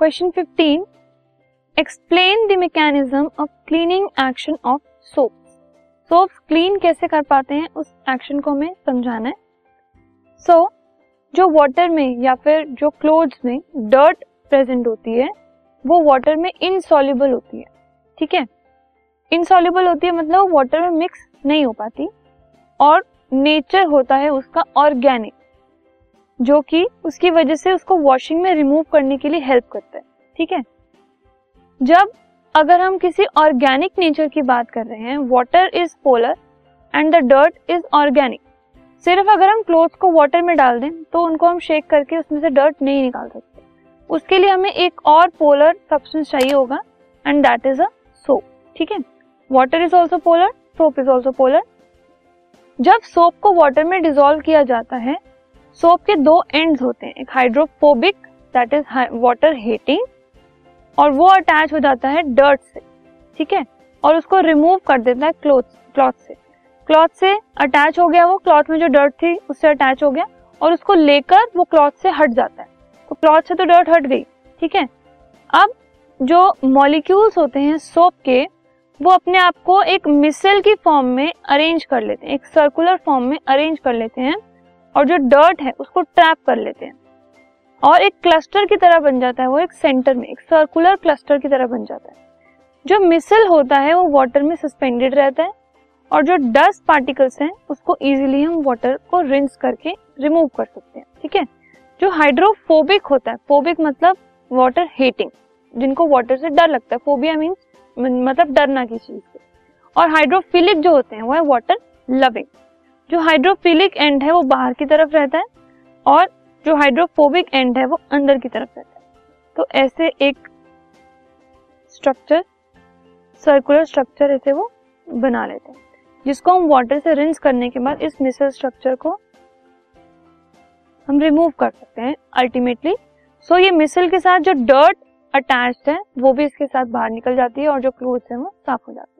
Question 15 explain the mechanism of cleaning action of soap soaps clean कैसे कर पाते हैं? उस एक्शन को हमें समझाना है। सो so, जो वाटर में या फिर जो क्लोथ्स में डर्ट प्रेजेंट होती है वो वाटर में इनसॉल्युबल होती है। ठीक है? इनसॉल्युबल होती है मतलब वाटर में मिक्स नहीं हो पाती और नेचर होता है उसका ऑर्गेनिक जो कि उसकी वजह से उसको वॉशिंग में रिमूव करने के लिए हेल्प करता है, ठीक है? जब अगर हम किसी ऑर्गेनिक नेचर की बात कर रहे हैं water is polar and the dirt is organic सिर्फ़ अगर हम क्लोथ को वाटर में डाल दें तो उनको हम शेक करके उसमें से डर्ट नहीं निकाल सकते। उसके लिए हमें एक और पोलर सब्सटेंस चाहिए होगा and that is a soap ठीक है? Water is also polar soap is also polar जब सोप को वाटर में डिजोल्व किया जाता है सोप के दो एंड्स होते हैं, एक hydrophobic that is water hating और वो अटैच हो जाता है डर्ट से, ठीक है? और उसको रिमूव कर देता है क्लोथ क्लॉथ से। क्लॉथ से अटैच हो गया वो क्लॉथ में जो डर्ट थी, उससे अटैच हो गया, और उसको लेकर वो क्लॉथ से हट जाता है। तो क्लॉथ से तो डर्ट हट गई, ठीक है? अब जो मॉलिक्यूल्स होते हैं सोप के, वो अपने आप को एक मिसल की फॉर्म में अरेंज कर लेते हैं, एक सर्कुलर फॉर्म में अरेंज कर लेते हैं। और जो डर्ट है, उसको ट्रैप कर लेते हैं। और एक क्लस्टर की तरह बन जाता है, वो एक सेंटर में, एक सर्कुलर क्लस्टर की तरह बन जाता है। जो मिसल होता है, वो वाटर में सस्पेंडेड रहता है और जो डस्ट पार्टिकल्स हैं, उसको इजीली हम वाटर को रिंस करके रिमूव कर सकते हैं, ठीक है? जो हाइड्रोफोबिक होता है फोबिक मतलब वाटर हेटिंग जिनको वाटर से डर लगता है फोबिया मीन्स मतलब डरना की चीज़ से। और हाइड्रोफिलिक जो होते हैं, वो है वाटर लविंग जो हाइड्रोफिलिक एंड है वो बाहर की तरफ़ रहता है और जो हाइड्रोफोबिक एंड है वो अंदर की तरफ़ रहता है। तो ऐसे एक स्ट्रक्चर सर्कुलर स्ट्रक्चर ऐसे वो बना लेते हैं जिसको हम वाटर से रिंस करने के बाद इस मिसल स्ट्रक्चर को हम रिमूव कर सकते हैं अल्टीमेटली सो so, ये मिसल के साथ जो डर्ट अटैच्ड है वो भी इसके साथ बाहर निकल जाती है और जो क्लोथ है वो साफ़ हो जाती है।